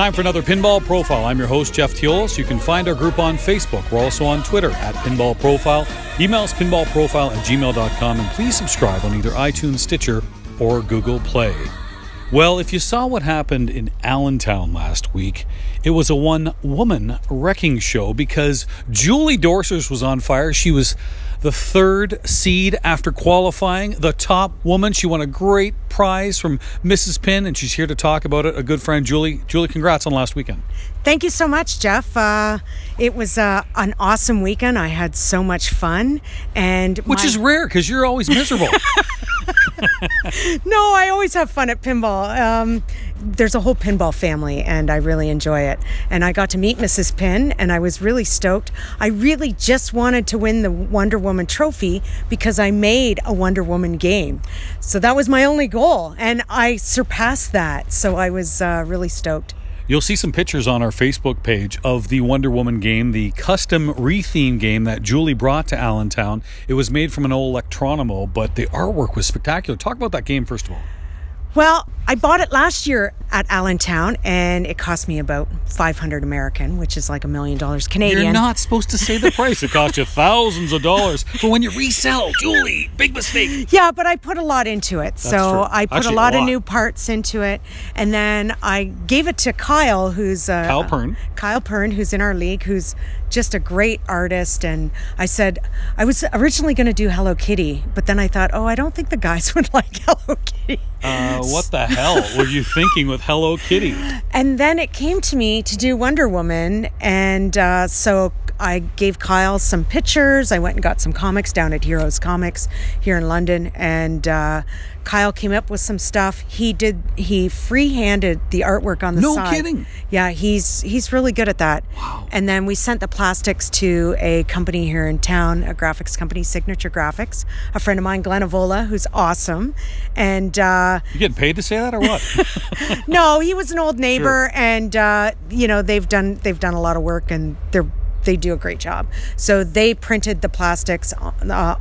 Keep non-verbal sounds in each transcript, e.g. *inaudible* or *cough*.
Time for another Pinball Profile. I'm your host, Jeff Teolis. You can find our group on Facebook. We're also on Twitter at Pinball Profile. Email Emails pinballprofile at gmail.com. And please subscribe on either iTunes, Stitcher, or Google Play. Well, if you saw what happened in Allentown last week, it was a one woman wrecking show because Julie Dorsers was on fire. She was the third seed after qualifying, the top woman. She won a great prize from Mrs. Pin, and she's here to talk about it. A good friend, Julie. Julie, congrats on last weekend. Thank you so much, Jeff. Uh, it was uh, an awesome weekend. I had so much fun, and which my- is rare because you're always miserable. *laughs* *laughs* no, I always have fun at pinball. Um, there's a whole pinball family, and I really enjoy it. And I got to meet Mrs. Pin, and I was really stoked. I really just wanted to win the Wonder Woman trophy because I made a Wonder Woman game. So that was my only goal, and I surpassed that. So I was uh, really stoked. You'll see some pictures on our Facebook page of the Wonder Woman game, the custom retheme game that Julie brought to Allentown. It was made from an old Electronimo, but the artwork was spectacular. Talk about that game first of all. Well, I bought it last year at Allentown, and it cost me about 500 American, which is like a million dollars Canadian. You're not supposed to say the price. It cost you *laughs* thousands of dollars. But when you resell, Julie, big mistake. Yeah, but I put a lot into it. so true. I put Actually, a a lot, lot. of new parts into it. And then I gave it to Kyle, who's uh, Kyle Pern. Kyle Pern, who's in our league, who's just a great artist. And I said, I was originally going to do Hello Kitty, but then I thought, oh, I don't think the guys *laughs* would like Hello Kitty. Uh, what *laughs* the hell were you thinking with Hello Kitty? And then it came to me to do Wonder Woman. And uh, so I gave Kyle some pictures. I went and got some comics down at Heroes Comics here in London. And uh, Kyle came up with some stuff. He did, he free-handed the artwork on the No side. kidding. Yeah, he's he's really good at that. Wow. And then we sent the plastics to a company here in town, a graphics company, Signature Graphics, a friend of mine, Glenn Avola, who's awesome. And uh, You getting paid to say that or what? *laughs* no, he was an old neighbor, and uh, you know they've done they've done a lot of work, and they're they do a great job. So they printed the plastics. Uh,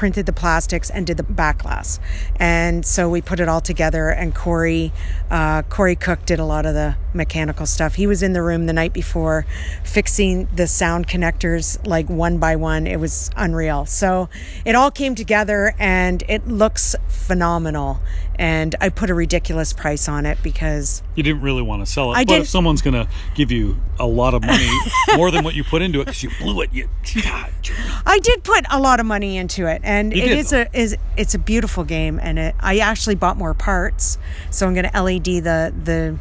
printed the plastics and did the back glass and so we put it all together and corey uh, corey cook did a lot of the mechanical stuff he was in the room the night before fixing the sound connectors like one by one it was unreal so it all came together and it looks phenomenal and i put a ridiculous price on it because you didn't really want to sell it. I but if didn't- someone's going to give you a lot of money, *laughs* more than what you put into it because you blew it, you. I did put a lot of money into it, and You it did, is a is it's a beautiful game, and it, I actually bought more parts, so I'm going to LED the the.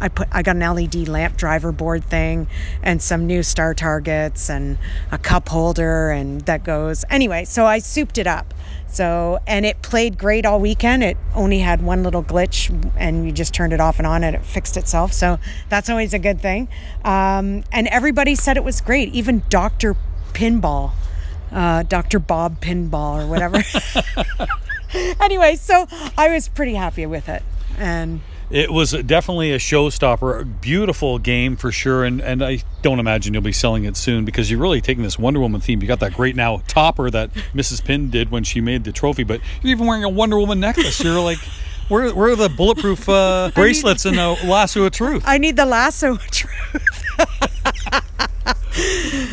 I put I got an LED lamp driver board thing and some new star targets and a cup holder and that goes anyway. So I souped it up. So and it played great all weekend. It only had one little glitch and you just turned it off and on and it fixed itself. So that's always a good thing. Um, and everybody said it was great. Even Doctor Pinball uh, Dr. Bob Pinball or whatever. *laughs* anyway, so I was pretty happy with it. And It was definitely a showstopper. A beautiful game for sure, and and I don't imagine you'll be selling it soon because you're really taking this Wonder Woman theme. You got that great now topper that Mrs. Pin did when she made the trophy, but you're even wearing a Wonder Woman necklace. You're like, where where are the bulletproof uh, bracelets and the lasso of truth? I need the lasso of truth. *laughs*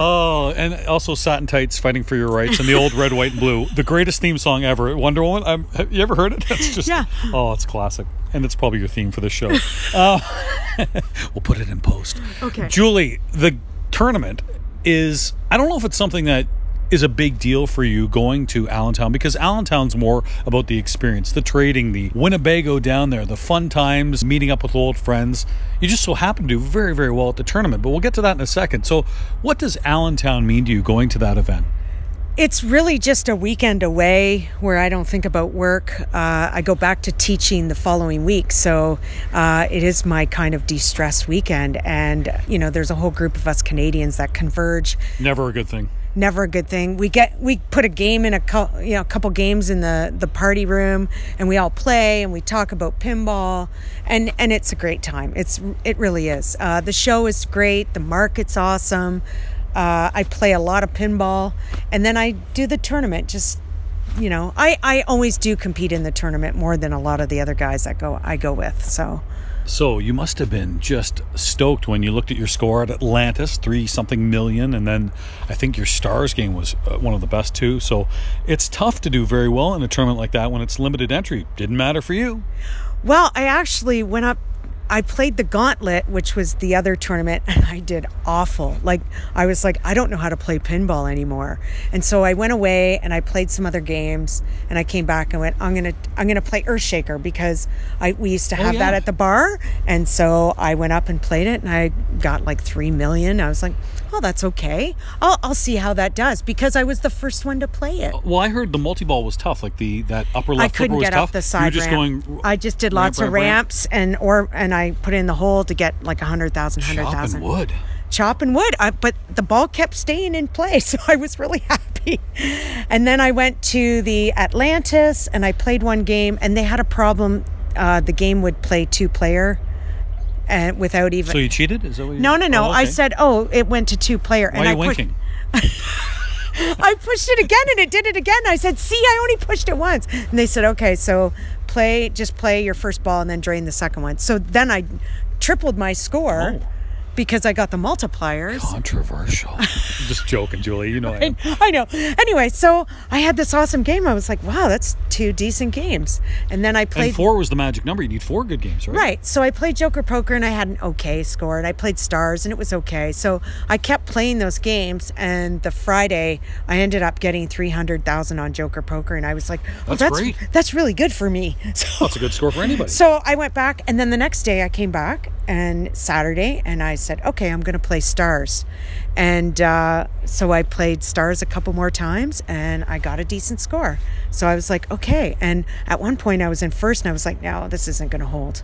Oh, and also satin tights fighting for your rights and the old red, white, and blue. The greatest theme song ever, Wonder Woman. Um, have you ever heard it? *laughs* That's just Yeah. Oh, it's classic, and it's probably your theme for the show. *laughs* Uh, we'll put it in post. Okay. Julie, the tournament is. I don't know if it's something that is a big deal for you going to Allentown because Allentown's more about the experience, the trading, the Winnebago down there, the fun times, meeting up with old friends. You just so happen to do very, very well at the tournament, but we'll get to that in a second. So, what does Allentown mean to you going to that event? It's really just a weekend away where I don't think about work. Uh, I go back to teaching the following week. So uh, it is my kind of de stress weekend. And, you know, there's a whole group of us Canadians that converge. Never a good thing. Never a good thing. We get we put a game in a cou- you know a couple games in the the party room, and we all play and we talk about pinball, and and it's a great time. It's it really is. Uh, the show is great. The market's awesome. Uh, I play a lot of pinball, and then I do the tournament. Just you know, I I always do compete in the tournament more than a lot of the other guys that go I go with. So So you must have been just stoked when you looked at your score at Atlantis, three something million, and then I think your Stars game was uh, one of the best too. So it's tough to do very well in a tournament like that when it's limited entry. Didn't matter for you. Well, I actually went up I played the gauntlet, which was the other tournament, and I did awful. Like I was like, I don't know how to play pinball anymore. And so I went away and I played some other games, and I came back and went, I'm gonna I'm gonna play Earthshaker because I we used to oh, have oh, yeah. that at the bar, and so I went up and played it, and I got like three million. I was like, oh, that's okay. I'll, I'll see how that does because I was the first one to play it. Well, I heard the multi ball was tough. Like the that upper left. I couldn't get up the side just ramp. Going, I just did lots ramp, of ramps ramp. and or and I put in the hole to get like a hundred thousand, hundred thousand. wood. Chopping wood, I, but the ball kept staying in place, *laughs* so I was really happy. And then I went to the Atlantis and I played one game, and they had a problem. Uh, the game would play two player and without even. So you cheated? Is that what you No, no, no. Oh, okay. I said, oh, it went to two player. Why and are you I winking? *laughs* I pushed it again and it did it again. I said, see, I only pushed it once. And they said, okay, so play, just play your first ball and then drain the second one. So then I tripled my score. Oh because I got the multipliers. Controversial. *laughs* I'm just joking, Julie. You know I, I, *laughs* I, know. Anyway, so I had this awesome game. I was like, wow, that's two decent games. And then I played. And four was the magic number. You need four good games, right? Right. So I played Joker Poker and I had an okay score. And I played Stars and it was okay. So I kept playing those games. And the Friday, I ended up getting 300,000 on Joker Poker. And I was like, oh, that's, that's, great. That's really good for me. *laughs* So, that's a good score for anybody. So I went back. And then the next day I came back and Saturday and I said, okay, I'm going to play Stars. And uh, so I played Stars a couple more times and I got a decent score. So I was like, okay. And at one point I was in first and I was like, no, this isn't going to hold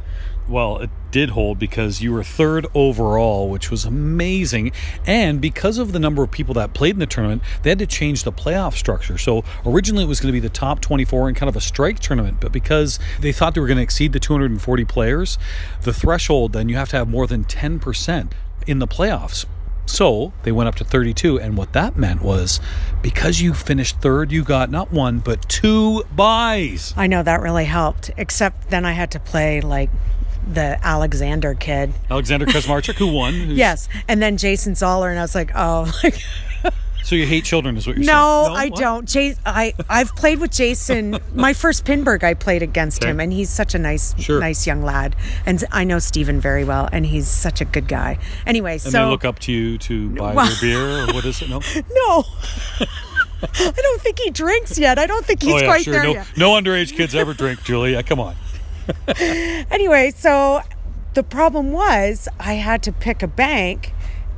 well, it did hold because you were third overall, which was amazing. And because of the number of people that played in the tournament, they had to change the playoff structure. So originally it was going to be the top 24 in kind of a strike tournament, but because they thought they were going to exceed the 240 players, the threshold then you have to have more than 10% in the playoffs. So they went up to 32. And what that meant was because you finished third, you got not one, but two buys. I know that really helped, except then I had to play like the Alexander kid. Alexander Kazmarchuk, who won. *laughs* yes. And then Jason Zahler. And I was like, oh, *laughs* like. So you hate children, is what you're no, saying? No, I don't. Jay, I I've played with Jason. *laughs* My first Pinburgh, I played against okay. him, and he's such a nice, sure. nice young lad. And I know Stephen very well, and he's such a good guy. Anyway, and so they look up to you to buy well, their beer, or what is it? No, no. I don't think he drinks yet. I don't think oh, he's oh, yeah, quite sure. there no, yet. No underage kids ever drink, Julia. Come on. *laughs* anyway, so the problem was I had to pick a bank,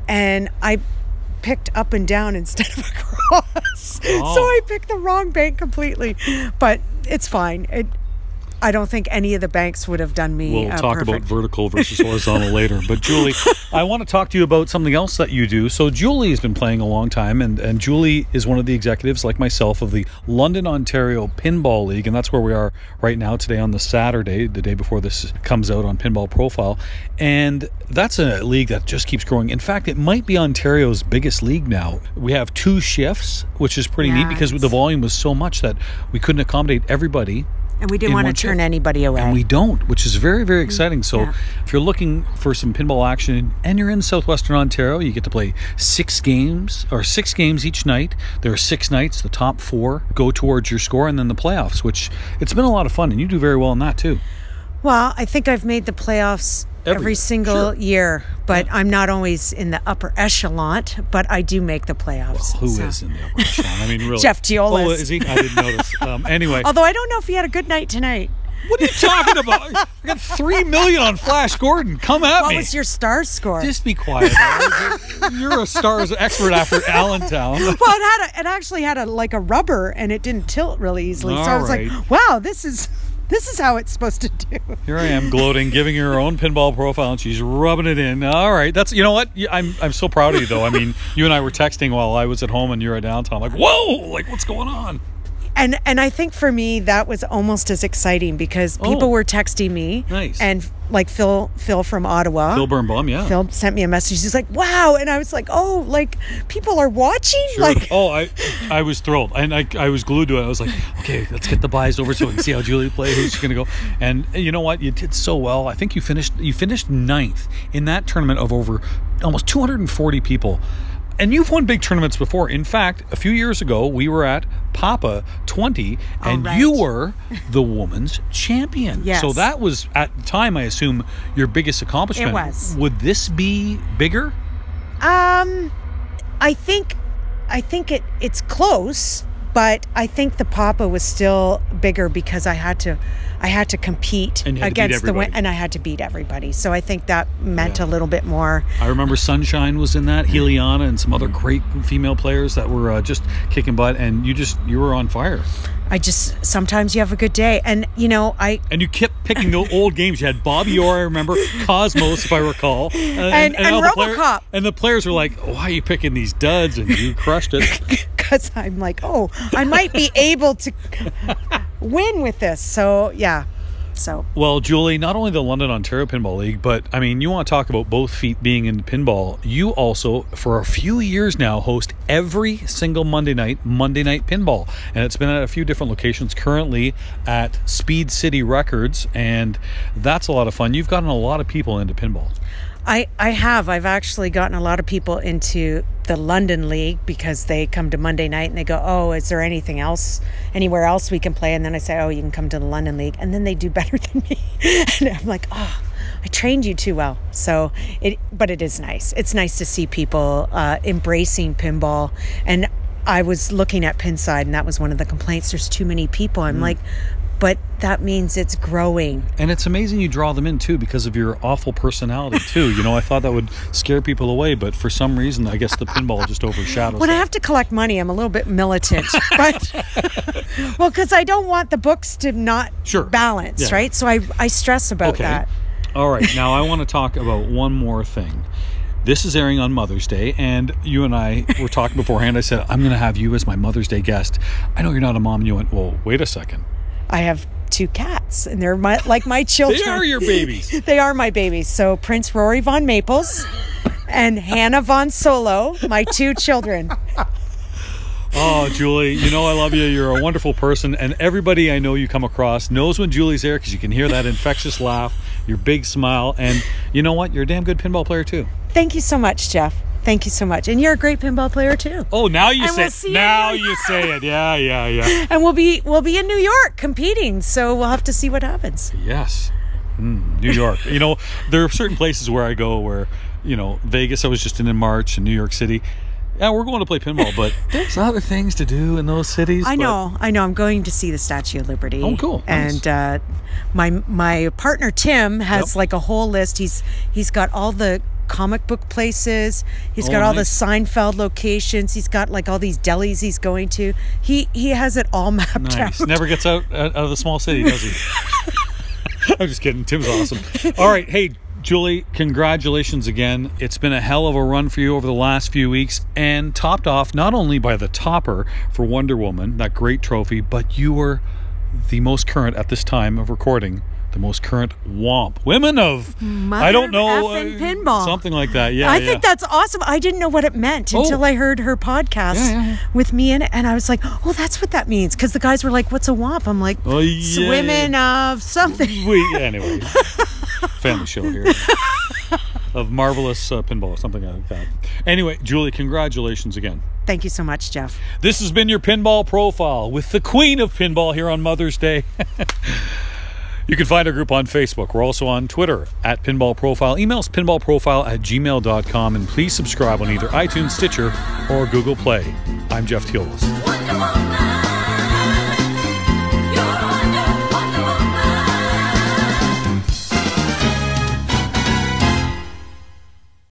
and I picked up and down instead of *laughs* across. Oh. So I picked the wrong bank completely. But it's fine. It I don't think any of the banks would have done me. We'll uh, talk perfect. about vertical *laughs* versus horizontal later. But Julie, I want to talk to you about something else that you do. So Julie has been playing a long time, and and Julie is one of the executives, like myself, of the London Ontario Pinball League, and that's where we are right now today on the Saturday, the day before this comes out on Pinball Profile, and that's a league that just keeps growing. In fact, it might be Ontario's biggest league now. We have two shifts, which is pretty neat because the volume was so much that we couldn't accommodate everybody and we didn't want to turn anybody away. And we don't, which is very, very mm, exciting. So yeah. if you're looking for some pinball action and you're in southwestern Ontario, you get to play six games or six games each night. There are six nights. The top four go towards your score, and then the playoffs, which it's been a lot of fun, and you do very well in that too. Well, I think I've made the playoffs every, every single sure. year, but yeah. I'm not always in the upper echelon, but I do make the playoffs. Well, who so. is in the upper echelon? I mean, really. Jeff Teolis. Oh, is he? I didn't notice. *laughs* Um, anyway. Although I don't know if he had a good night tonight. What are you talking about? *laughs* I got three million on Flash Gordon. Come at what me. What was your stars score? Just be quiet. You're a stars expert after Allentown. *laughs* well, it had a, it actually had a like a rubber, and it didn't tilt really easily. All so I was right. like, wow, this is this is how it's supposed to do. Here I am gloating, giving her own pinball profile, and she's rubbing it in. All right, that's you know what? I'm I'm so proud of you though. I mean, you and I were texting while I was at home and you're at downtown. I'm like, whoa, like what's going on? And and I think for me that was almost as exciting because oh. people Oh. were texting me Nice. and like Phil Phil from Ottawa. Phil Birnbaum, yeah. Phil sent me a message. He's like, "Wow!" And I was like, "Oh, like people are watching." Sure. Like, oh, I I was thrilled, and I, I was glued to it. I was like, okay, let's get the buys over so we can see how Julie plays. who's going to go. And you know what? You did so well. I think you finished you finished ninth in that tournament of over almost 240 people. And you've won big tournaments before. In fact, a few years ago, we were at Papa 20, and right. you were the woman's champion. Yes. So that was at the time, I assume, your biggest accomplishment. It was. Would this be bigger? Um, I think, I think it it's close, but I think the Papa was still bigger because I had to, I had to compete And had to against the win, and I had to beat everybody. So I think that meant Yeah. a little bit more. I remember Sunshine was in that, Heliana, and some other great female players that were uh, just kicking butt, and you just you were on fire. I just sometimes you have a good day, and you know I And you kept picking the old games. You had Bobby Orr, I remember, Cosmos, if I recall, *laughs* uh, and, and all the player- RoboCop. and the players were like, "Why are you picking these duds?" And you crushed it. *laughs* because I'm like, oh, I might be able to win with this. So yeah, so Well, Julie, not only the London Ontario Pinball League, but I mean, you want to talk about both feet being in pinball. You also, for a few years now, host every single Monday night, Monday Night Pinball. And it's been at a few different locations, currently at Speed City Records. And that's a lot of fun. You've gotten a lot of people into pinball. I I have I've actually gotten a lot of people into the London League because they come to Monday night and they go, oh, is there anything else, anywhere else we can play? And then I say, oh, you can come to the London League, and then they do *laughs* better than me, *laughs* and I'm like, oh. I trained you too well, so it. But it is nice. It's nice to see people uh, embracing pinball, and I was looking at Pinside, and that was one of the complaints. There's too many people. I'm like, but that means it's growing. And it's amazing you draw them in too because of your awful personality too. You know, I thought that would scare people away, but for some reason, I guess the pinball just overshadows. When I have to collect money, I'm a little bit militant, *laughs* but well, because I don't want the books to not Sure. balance, Yeah. right? So I I stress about Okay. that. All right. Now I want to talk about one more thing. This is airing on Mother's Day, and you and I were talking beforehand. I said, I'm going to have you as my Mother's Day guest. I know you're not a mom. And you went, Well, wait a second. I have two cats, and they're my like my *laughs* children. They are your babies. *laughs* They are my babies. So Prince Rory von Maples and Hannah von Solo, my two children. *laughs* Oh, Julie, you know I love you. You're a wonderful person, and everybody I know you come across knows when Julie's there because you can hear that infectious laugh, your big smile, and you know what? You're a damn good pinball player too. Thank you so much, Jeff. Thank you so much. And you're a great pinball player too. Oh, now you And say we'll it. Now you say it. Yeah, yeah, yeah. *laughs* And we'll be we'll be in New York competing, so we'll have to see what happens. Yes. Mm, New York. you know, there are certain places where I go where, you know, Vegas, I was just in in March, and New York City. Yeah, we're going to play pinball, but *laughs* there's other things to do in those cities. I but- know, I know. I'm going to see the Statue of Liberty. Oh, cool. Nice. And uh, my my partner Tim has Yep. like a whole list. He's he's got all the comic book places. He's Oh, got all the. Seinfeld locations. He's got like all these delis he's going to. He he has it all mapped Nice. out. Never gets out out of the small city, does he? *laughs* I'm just kidding. Tim's awesome. All right. Hey, Julie, congratulations again. It's been a hell of a run for you over the last few weeks and topped off not only by the topper for Wonder Woman, that great trophy, but you were the most current at this time of recording. The most current WOMP. Women of, I don't know, uh, pinball. something like that. Yeah, I yeah. think that's awesome. I didn't know what it meant Oh. until I heard her podcast Yeah, yeah, with me in it, and I was like, "Oh, that's what that means." Because the guys were like, "What's a womp?" I'm like, Oh, yeah, women of something." *laughs* we anyway *laughs* family show here of marvelous uh, pinball or something like that anyway julie congratulations again Thank you so much, Jeff. this has been your pinball profile with the queen of pinball here on mother's day *laughs* you can find our group on facebook. We're also on twitter at pinball profile. Emails pinballprofile at gmail.com and please subscribe on either itunes stitcher or google play. I'm jeff teolis.